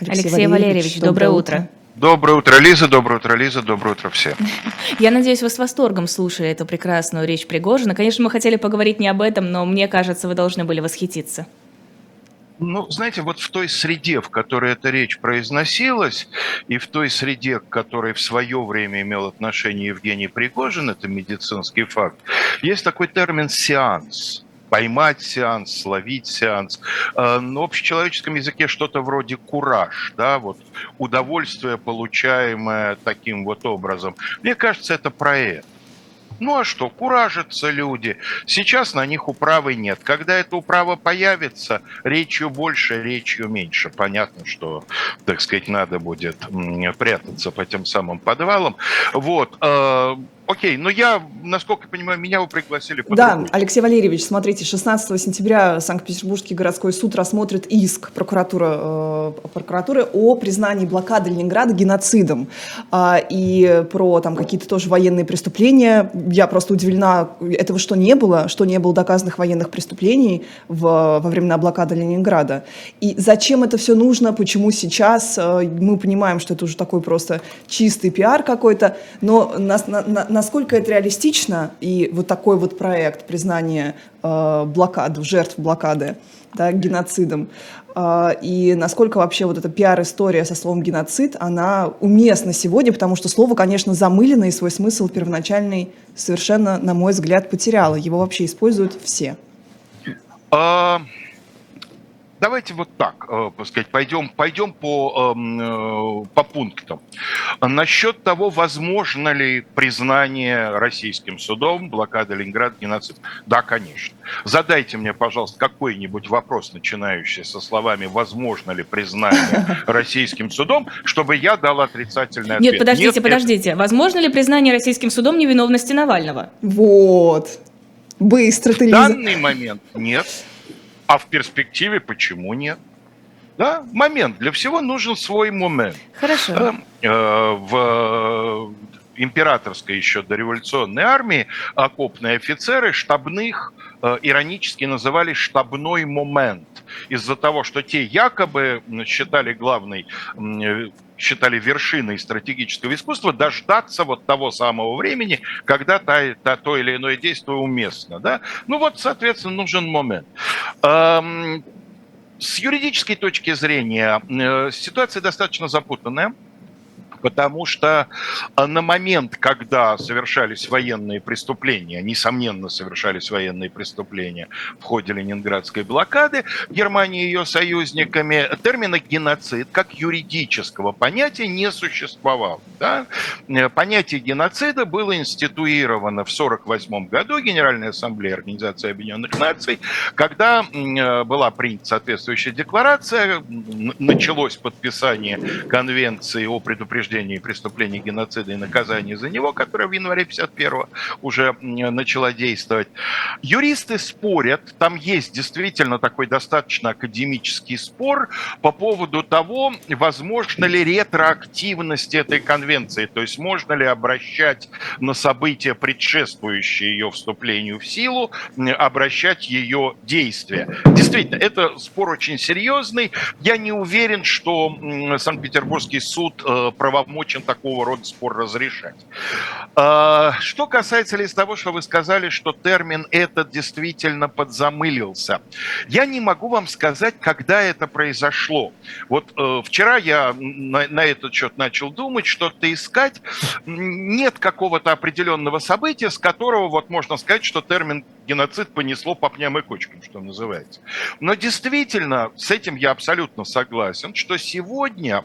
Алексей, Алексей Валерьевич, Валерьевич доброе утро. утро. Доброе утро, Лиза, доброе утро, Лиза, доброе утро всем. Я надеюсь, вы с восторгом слушали эту прекрасную речь Пригожина. Конечно, мы хотели поговорить не об этом, но мне кажется, вы должны были восхититься. Ну, знаете, вот в той среде, в которой эта речь произносилась, и в той среде, к которой в свое время имел отношение Евгений Пригожин, это медицинский факт, есть такой термин «сеанс» поймать сеанс, словить сеанс. Э, на общечеловеческом языке что-то вроде кураж, да, вот удовольствие, получаемое таким вот образом. Мне кажется, это про это. Ну а что, куражатся люди. Сейчас на них управы нет. Когда эта управа появится, речью больше, речью меньше. Понятно, что, так сказать, надо будет прятаться по тем самым подвалам. Вот. Э, Окей, но я, насколько я понимаю, меня вы пригласили. Да, Алексей Валерьевич, смотрите, 16 сентября Санкт-Петербургский городской суд рассмотрит иск прокуратуры, э, прокуратуры о признании блокады Ленинграда геноцидом. А, и про там какие-то тоже военные преступления. Я просто удивлена, этого что не было, что не было доказанных военных преступлений в, во времена блокады Ленинграда. И зачем это все нужно, почему сейчас? Э, мы понимаем, что это уже такой просто чистый пиар какой-то, но нас, на, на насколько это реалистично, и вот такой вот проект признания э, блокад, жертв блокады, да, геноцидом, э, и насколько вообще вот эта пиар-история со словом геноцид, она уместна сегодня, потому что слово, конечно, замылено, и свой смысл первоначальный совершенно, на мой взгляд, потеряло. Его вообще используют все. А... Давайте вот так, э, сказать, пойдем, пойдем по, эм, э, по пунктам. Насчет того, возможно ли признание российским судом блокады Ленинграда геноцид. Да, конечно. Задайте мне, пожалуйста, какой-нибудь вопрос, начинающий со словами «возможно ли признание российским судом», чтобы я дал отрицательный ответ. Нет, подождите, Нет, подождите. Это... Возможно ли признание российским судом невиновности Навального? Вот. Быстро ты, В данный момент нет. А в перспективе почему нет? Да, момент. Для всего нужен свой момент. Хорошо. Э, э, в императорской еще дореволюционной армии окопные офицеры штабных э, иронически называли штабной момент. Из-за того, что те якобы считали главной считали вершиной стратегического искусства, дождаться вот того самого времени, когда та, та, то или иное действие уместно. Да? Ну вот, соответственно, нужен момент. Эм, с юридической точки зрения э, ситуация достаточно запутанная потому что а, на момент, когда совершались военные преступления, несомненно совершались военные преступления в ходе Ленинградской блокады Германии и ее союзниками, термина геноцид как юридического понятия не существовало. Да? Э, понятие геноцида было институировано в 1948 году Генеральной Ассамблеей Организации Объединенных Наций, когда э, была принята соответствующая декларация, началось подписание Конвенции о предупреждении предупреждении преступлений геноцида и наказании за него, которая в январе 51 уже начала действовать. Юристы спорят, там есть действительно такой достаточно академический спор по поводу того, возможно ли ретроактивность этой конвенции, то есть можно ли обращать на события, предшествующие ее вступлению в силу, обращать ее действия. Действительно, это спор очень серьезный. Я не уверен, что Санкт-Петербургский суд э, правоохранительный уполномочен такого рода спор разрешать. А, что касается ли того, что вы сказали, что термин этот действительно подзамылился. Я не могу вам сказать, когда это произошло. Вот э, вчера я на, на этот счет начал думать, что-то искать. Нет какого-то определенного события, с которого вот можно сказать, что термин геноцид понесло по пням и кочкам, что называется. Но действительно, с этим я абсолютно согласен, что сегодня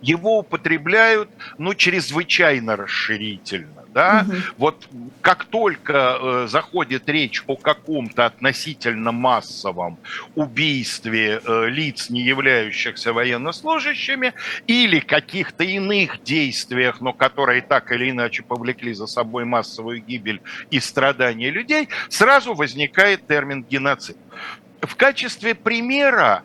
его употребляют, ну, чрезвычайно расширительно. Да? Угу. Вот как только э, заходит речь о каком-то относительно массовом убийстве э, лиц, не являющихся военнослужащими, или каких-то иных действиях, но которые так или иначе повлекли за собой массовую гибель и страдания людей, сразу возникает термин геноцид. В качестве примера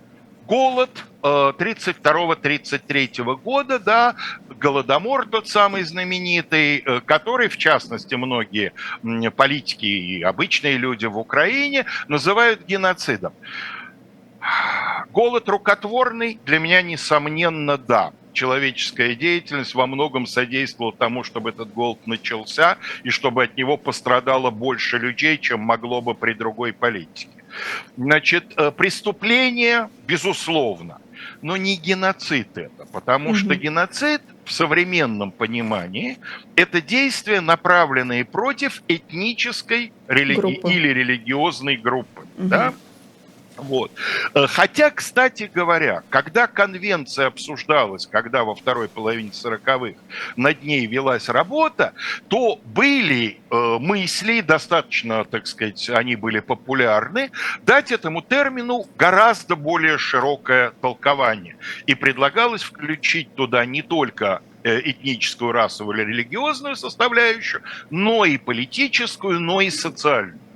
голод 32-33 э, года, да, Голодомор тот самый знаменитый, э, который, в частности, многие политики и обычные люди в Украине называют геноцидом. Голод рукотворный для меня, несомненно, да человеческая деятельность во многом содействовала тому, чтобы этот голод начался и чтобы от него пострадало больше людей, чем могло бы при другой политике. Значит, э, преступление, безусловно, но не геноцид это, потому угу. что геноцид в современном понимании это действия, направленные против этнической религи- или религиозной группы. Угу. Да? Вот. Э, хотя, кстати говоря, когда конвенция обсуждалась, когда во второй половине 40-х над ней велась работа, то были э, мысли, достаточно, так сказать, они были популярны, дать этому термину гораздо более широкое толкование. И предлагалось включить туда не только э, этническую, расовую или религиозную составляющую, но и политическую, но и социальную.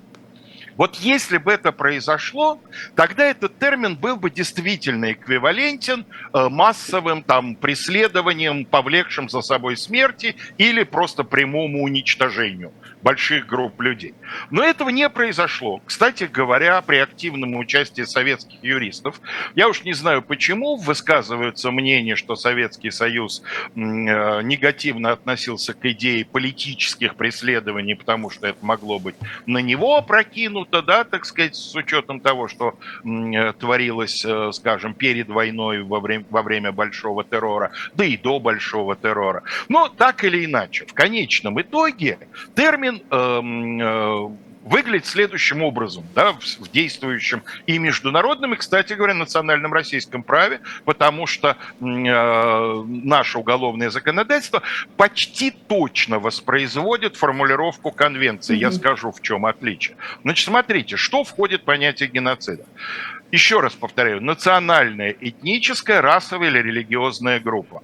Вот если бы это произошло, тогда этот термин был бы действительно эквивалентен э, массовым там, преследованием, повлекшим за собой смерти или просто прямому уничтожению больших групп людей. Но этого не произошло. Кстати говоря, при активном участии советских юристов, я уж не знаю почему, высказываются мнения, что Советский Союз э, негативно относился к идее политических преследований, потому что это могло быть на него опрокинуто, да, так сказать, с учетом того, что э, творилось, э, скажем, перед войной во время, во время большого террора, да и до большого террора. Но так или иначе, в конечном итоге термин термин эм, э, выглядит следующим образом, да, в действующем и международном, и, кстати говоря, национальном российском праве, потому что э, наше уголовное законодательство почти точно воспроизводит формулировку конвенции. Mm-hmm. Я скажу, в чем отличие. Значит, смотрите, что входит в понятие геноцида. Еще раз повторяю, национальная, этническая, расовая или религиозная группа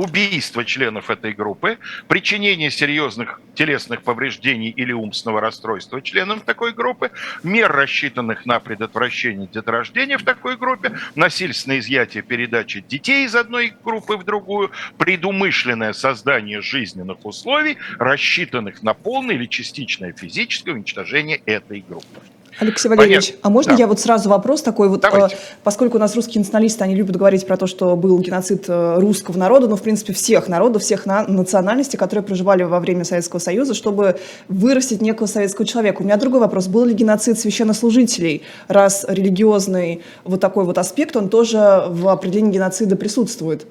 убийство членов этой группы, причинение серьезных телесных повреждений или умственного расстройства членам такой группы, мер, рассчитанных на предотвращение деторождения в такой группе, насильственное изъятие передачи детей из одной группы в другую, предумышленное создание жизненных условий, рассчитанных на полное или частичное физическое уничтожение этой группы. Алексей Валерьевич, Понятно. а можно да. я вот сразу вопрос такой вот, Давайте. Э, поскольку у нас русские националисты, они любят говорить про то, что был геноцид э, русского народа, ну, в принципе, всех народов, всех на, национальностей, которые проживали во время Советского Союза, чтобы вырастить некого советского человека. У меня другой вопрос. Был ли геноцид священнослужителей, раз религиозный вот такой вот аспект, он тоже в определении геноцида присутствует?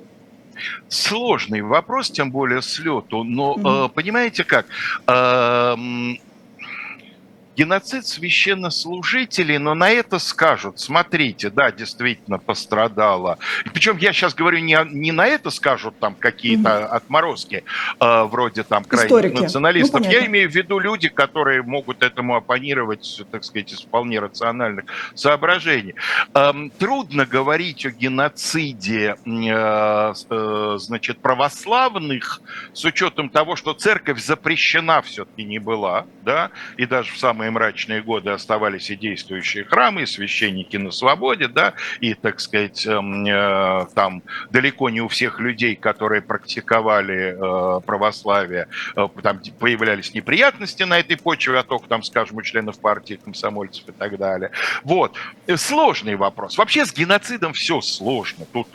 Сложный вопрос, тем более с лету, но э, понимаете как? Э, геноцид священнослужителей, но на это скажут, смотрите, да, действительно пострадало. И причем я сейчас говорю не, не на это скажут там какие-то mm-hmm. отморозки, э, вроде там крайних Историки. Ну, националистов. Ну, я имею в виду люди, которые могут этому оппонировать, так сказать, из вполне рациональных соображений. Эм, трудно говорить о геноциде, э, э, значит, православных с учетом того, что церковь запрещена все-таки не была, да, и даже в самые самые мрачные годы оставались и действующие храмы, и священники на свободе, да, и, так сказать, эм, э, там далеко не у всех людей, которые практиковали э, православие, э, там появлялись неприятности на этой почве, а только там, скажем, у членов партии, комсомольцев и так далее. Вот. Сложный вопрос. Вообще с геноцидом все сложно. Тут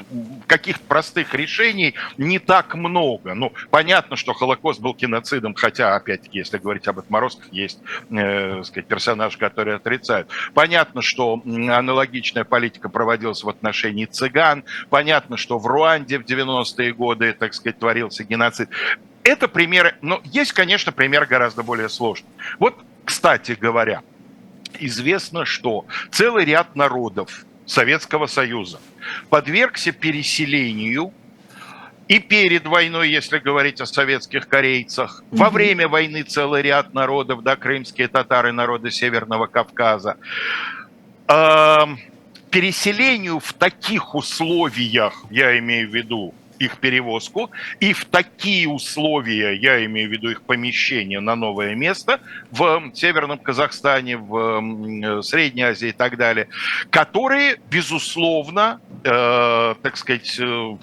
каких-то простых решений не так много. Ну, понятно, что Холокост был геноцидом, хотя, опять-таки, если говорить об отморозках, есть сказать, персонаж, который отрицают. Понятно, что аналогичная политика проводилась в отношении цыган. Понятно, что в Руанде в 90-е годы, так сказать, творился геноцид. Это примеры, но есть, конечно, пример гораздо более сложный. Вот, кстати говоря, известно, что целый ряд народов Советского Союза подвергся переселению и перед войной, если говорить о советских корейцах, mm-hmm. во время войны целый ряд народов, да, крымские татары, народы Северного Кавказа. Э, переселению в таких условиях, я имею в виду их перевозку, и в такие условия, я имею в виду их помещение на новое место в Северном Казахстане, в Средней Азии и так далее, которые, безусловно, э, так сказать, э,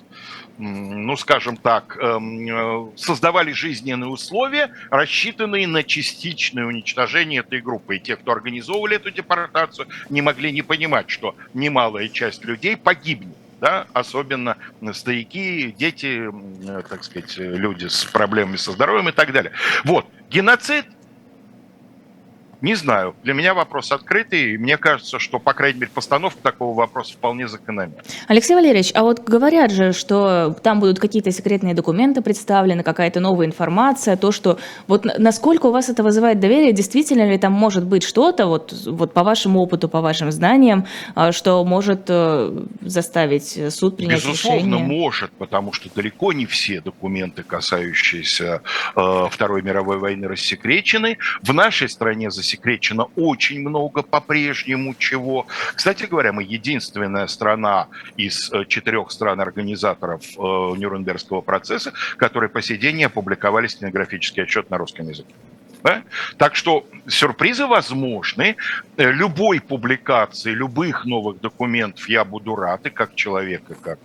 ну, скажем так, эм, э, создавали жизненные условия, рассчитанные на частичное уничтожение этой группы. И те, кто организовывали эту депортацию, не могли не понимать, что немалая часть людей погибнет да, особенно старики, дети, э, так сказать, люди с проблемами со здоровьем и так далее. Вот, геноцид не знаю. Для меня вопрос открытый. И мне кажется, что, по крайней мере, постановка такого вопроса вполне закономерна. Алексей Валерьевич, а вот говорят же, что там будут какие-то секретные документы представлены, какая-то новая информация, то, что... Вот насколько у вас это вызывает доверие? Действительно ли там может быть что-то, вот, вот по вашему опыту, по вашим знаниям, а, что может э, заставить суд принять Безусловно, решение? Безусловно, может, потому что далеко не все документы, касающиеся э, Второй мировой войны, рассекречены. В нашей стране засекречены засекречено очень много по-прежнему чего. Кстати говоря, мы единственная страна из э, четырех стран-организаторов э, Нюрнбергского процесса, которые по сей день не опубликовали стенографический отчет на русском языке. Да? Так что сюрпризы возможны. Э, любой публикации, любых новых документов я буду рад, и как человек, и как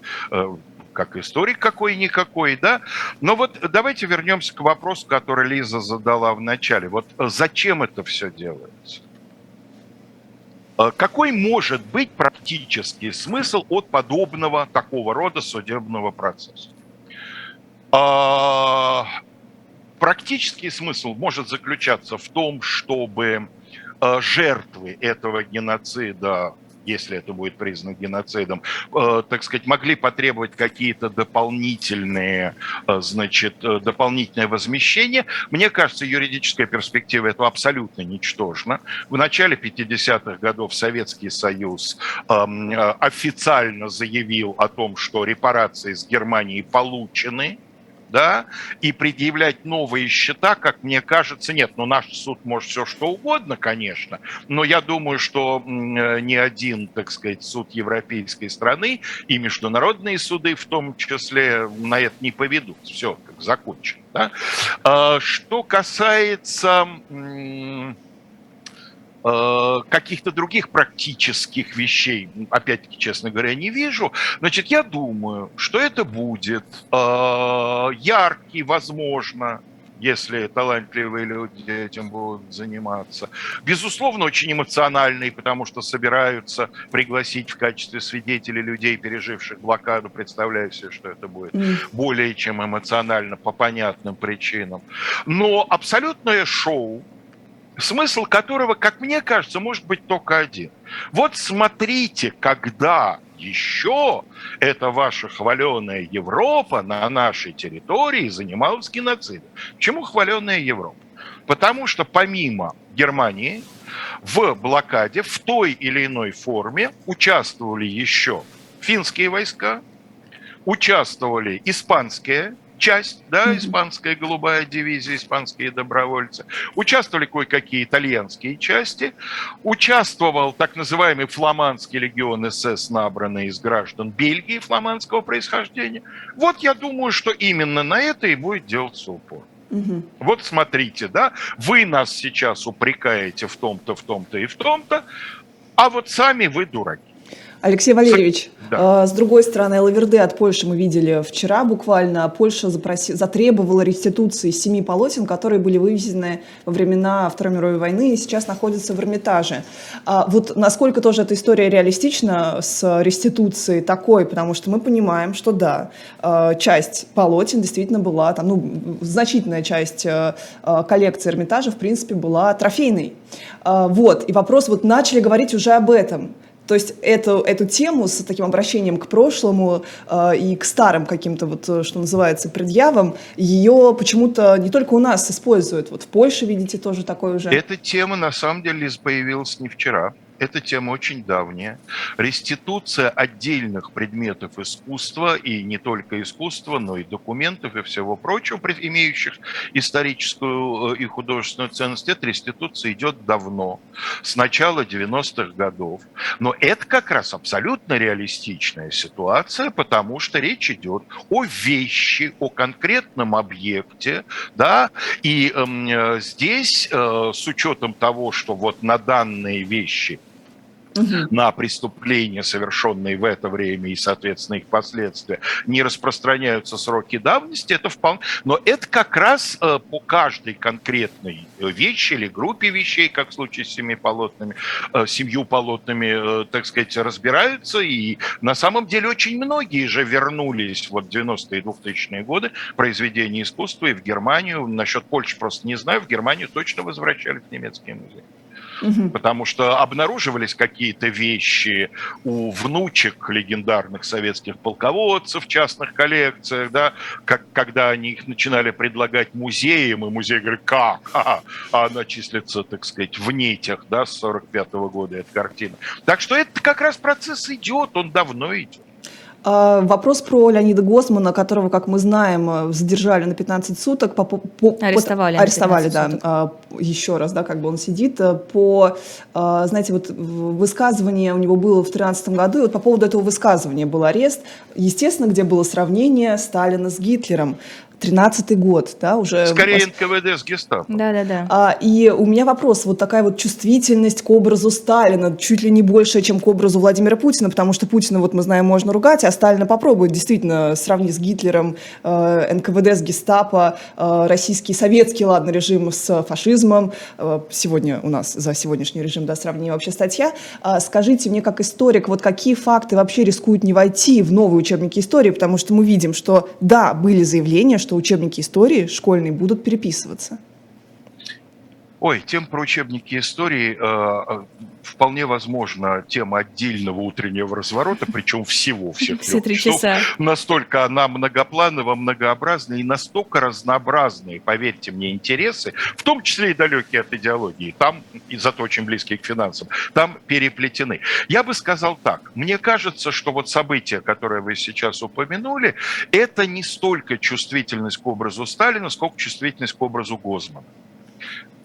как историк какой-никакой, да. Но вот давайте вернемся к вопросу, который Лиза задала в начале. Вот зачем это все делается? Э, какой может быть практический смысл от подобного такого рода судебного процесса? А, практический смысл может заключаться в том, чтобы э, жертвы этого геноцида если это будет признано геноцидом, э, так сказать, могли потребовать какие-то дополнительные, э, значит, э, дополнительное возмещение. Мне кажется, юридическая перспектива этого абсолютно ничтожна. В начале 50-х годов Советский Союз эм, официально заявил о том, что репарации с Германии получены, да, и предъявлять новые счета, как мне кажется, нет. Ну, наш суд может все что угодно, конечно, но я думаю, что ни один, так сказать, суд европейской страны и международные суды в том числе на это не поведут. Все, как закончено. Да? А, что касается Э, каких-то других практических вещей, опять-таки, честно говоря, не вижу. Значит, я думаю, что это будет э, яркий, возможно, если талантливые люди этим будут заниматься. Безусловно, очень эмоциональный, потому что собираются пригласить в качестве свидетелей людей, переживших блокаду. Представляю себе, что это будет более чем эмоционально по понятным причинам. Но абсолютное шоу, смысл которого, как мне кажется, может быть только один. Вот смотрите, когда еще эта ваша хваленая Европа на нашей территории занималась геноцидом. Почему хваленая Европа? Потому что помимо Германии в блокаде в той или иной форме участвовали еще финские войска, участвовали испанские часть, да, испанская голубая дивизия, испанские добровольцы. Участвовали кое-какие итальянские части. Участвовал так называемый фламандский легион СС, набранный из граждан Бельгии фламандского происхождения. Вот я думаю, что именно на это и будет делаться упор. Угу. Вот смотрите, да, вы нас сейчас упрекаете в том-то, в том-то и в том-то, а вот сами вы дураки. Алексей Валерьевич, да. А, с другой стороны, ЛВРД от Польши мы видели вчера буквально. Польша запроси, затребовала реституции семи полотен, которые были вывезены во времена Второй мировой войны и сейчас находятся в Эрмитаже. А вот насколько тоже эта история реалистична с реституцией такой, потому что мы понимаем, что да, а, часть полотен действительно была, там, ну, значительная часть а, коллекции Эрмитажа, в принципе, была трофейной. Вот, и вопрос, вот начали говорить уже об этом – то есть эту, эту тему с таким обращением к прошлому э, и к старым каким-то, вот, э, что называется, предъявам, ее почему-то не только у нас используют. Вот в Польше, видите, тоже такое уже. Эта тема, на самом деле, появилась не вчера. Эта тема очень давняя. Реституция отдельных предметов искусства, и не только искусства, но и документов и всего прочего, имеющих историческую э, и художественную ценность, эта реституция идет давно, с начала 90-х годов. Но это как раз абсолютно реалистичная ситуация, потому что речь идет о вещи, о конкретном объекте, да, и эм, э, здесь э, с учетом того, что вот на данные вещи на преступления, совершенные в это время и, соответственно, их последствия, не распространяются сроки давности, это вполне... Но это как раз э, по каждой конкретной вещи или группе вещей, как в случае с семи полотнами, э, семью полотнами, э, так сказать, разбираются. И на самом деле очень многие же вернулись вот 90-е и 2000-е годы произведения искусства и в Германию. Насчет Польши просто не знаю, в Германию точно возвращались в немецкие музеи угу. потому что обнаруживались какие-то вещи у внучек легендарных советских полководцев в частных коллекциях, да, как, когда они их начинали предлагать музеям, и музей говорит, как? А, а она числится, так сказать, в нитях, да, с 45 -го года эта картина. Так что это как раз процесс идет, он давно идет. А, вопрос про Леонида Госмана, которого, как мы знаем, э, задержали на 15 суток. По, по, арестовали. Арестовали, да. Суток. А, еще раз, да, как бы он сидит. Э, по, а, знаете, вот высказывание у него было в 2013 году, и вот по поводу этого высказывания был арест. Естественно, где было сравнение Сталина с Гитлером. 13 год, да, уже... Скорее НКВД с гестапо. Да, да, да. А, и у меня вопрос, вот такая вот чувствительность к образу Сталина, чуть ли не больше, чем к образу Владимира Путина, потому что Путина, вот мы знаем, можно ругать, а Сталина попробует действительно сравнить с Гитлером, э, НКВД с гестапо, э, российский, советский, ладно, режим с фашизмом. Э, сегодня у нас за сегодняшний режим, да, сравнение вообще статья. А скажите мне, как историк, вот какие факты вообще рискуют не войти в новые учебники истории, потому что мы видим, что, да, были заявления, что учебники истории школьные будут переписываться? Ой, тем про учебники истории э, э, вполне возможно тема отдельного утреннего разворота, причем всего всех Все три часа. Настолько она многоплановая, многообразная и настолько разнообразные, поверьте мне, интересы, в том числе и далекие от идеологии, там, и зато очень близкие к финансам, там переплетены. Я бы сказал так, мне кажется, что вот события, которые вы сейчас упомянули, это не столько чувствительность к образу Сталина, сколько чувствительность к образу Гозмана.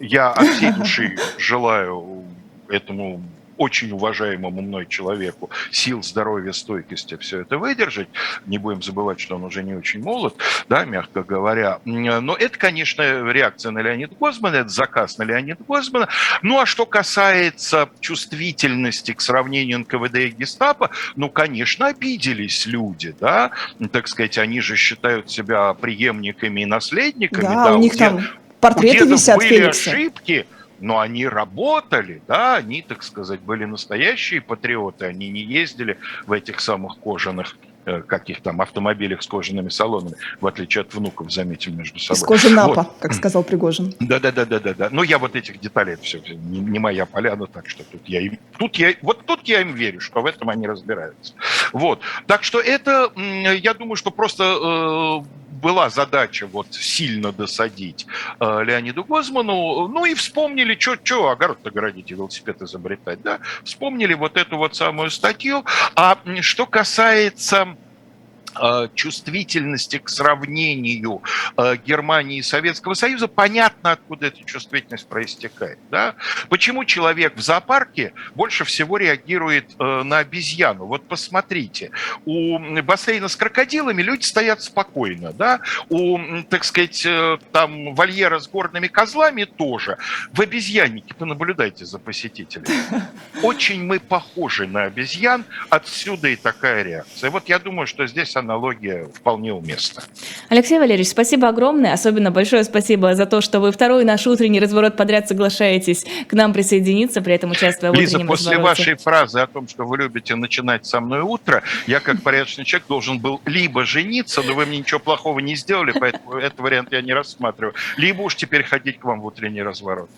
Я от всей души желаю этому очень уважаемому мной человеку сил, здоровья, стойкости все это выдержать. Не будем забывать, что он уже не очень молод, да, мягко говоря. Но это, конечно, реакция на Леонида Гозмана, это заказ на Леонида Гозмана. Ну, а что касается чувствительности к сравнению НКВД и гестапо, ну, конечно, обиделись люди, да, так сказать, они же считают себя преемниками и наследниками. Да, да у них там портреты висят были Феликса. ошибки, но они работали, да, они, так сказать, были настоящие патриоты, они не ездили в этих самых кожаных э, каких там автомобилях с кожаными салонами, в отличие от внуков, заметим, между собой. Из кожи Напа, вот. как сказал Пригожин. Да-да-да-да-да. Но я вот этих деталей, это все не, не моя поляна, так что тут я, им, тут я, вот тут я им верю, что в этом они разбираются. Вот. Так что это, я думаю, что просто э, была задача вот сильно досадить э, Леониду Гозману, ну и вспомнили, что огород-то городить и велосипед изобретать, да, вспомнили вот эту вот самую статью. А что касается чувствительности к сравнению э, Германии и Советского Союза, понятно, откуда эта чувствительность проистекает. Да? Почему человек в зоопарке больше всего реагирует э, на обезьяну? Вот посмотрите, у бассейна с крокодилами люди стоят спокойно, да? у, так сказать, там вольера с горными козлами тоже. В обезьяннике понаблюдайте за посетителями. Очень мы похожи на обезьян, отсюда и такая реакция. Вот я думаю, что здесь аналогия вполне уместна. Алексей Валерьевич, спасибо огромное. Особенно большое спасибо за то, что вы второй наш утренний разворот подряд соглашаетесь к нам присоединиться, при этом участвуя в Лиза, утреннем после развороте. вашей фразы о том, что вы любите начинать со мной утро, я как порядочный человек должен был либо жениться, но вы мне ничего плохого не сделали, поэтому этот вариант я не рассматриваю, либо уж теперь ходить к вам в утренний разворот.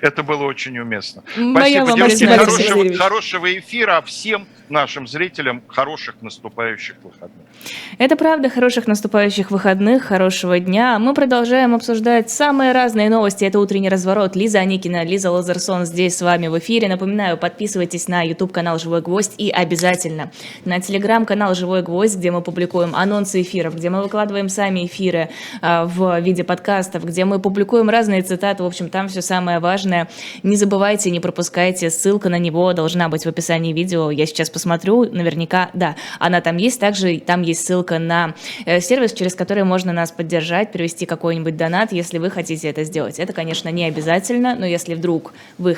Это было очень уместно. Моя спасибо, вам девочки, хорошего, хорошего эфира, а всем нашим зрителям хороших наступающих выходных. Это правда. Хороших наступающих выходных, хорошего дня. Мы продолжаем обсуждать самые разные новости. Это «Утренний разворот». Лиза Аникина, Лиза Лазерсон здесь с вами в эфире. Напоминаю, подписывайтесь на YouTube-канал «Живой гвоздь» и обязательно на телеграм-канал «Живой гвоздь», где мы публикуем анонсы эфиров, где мы выкладываем сами эфиры а, в виде подкастов, где мы публикуем разные цитаты. В общем, там все самое важное. Не забывайте, не пропускайте. Ссылка на него должна быть в описании видео. Я сейчас посмотрю, наверняка, да, она там есть. Также там есть ссылка на э, сервис, через который можно нас поддержать, перевести какой-нибудь донат, если вы хотите это сделать. Это, конечно, не обязательно, но если вдруг вы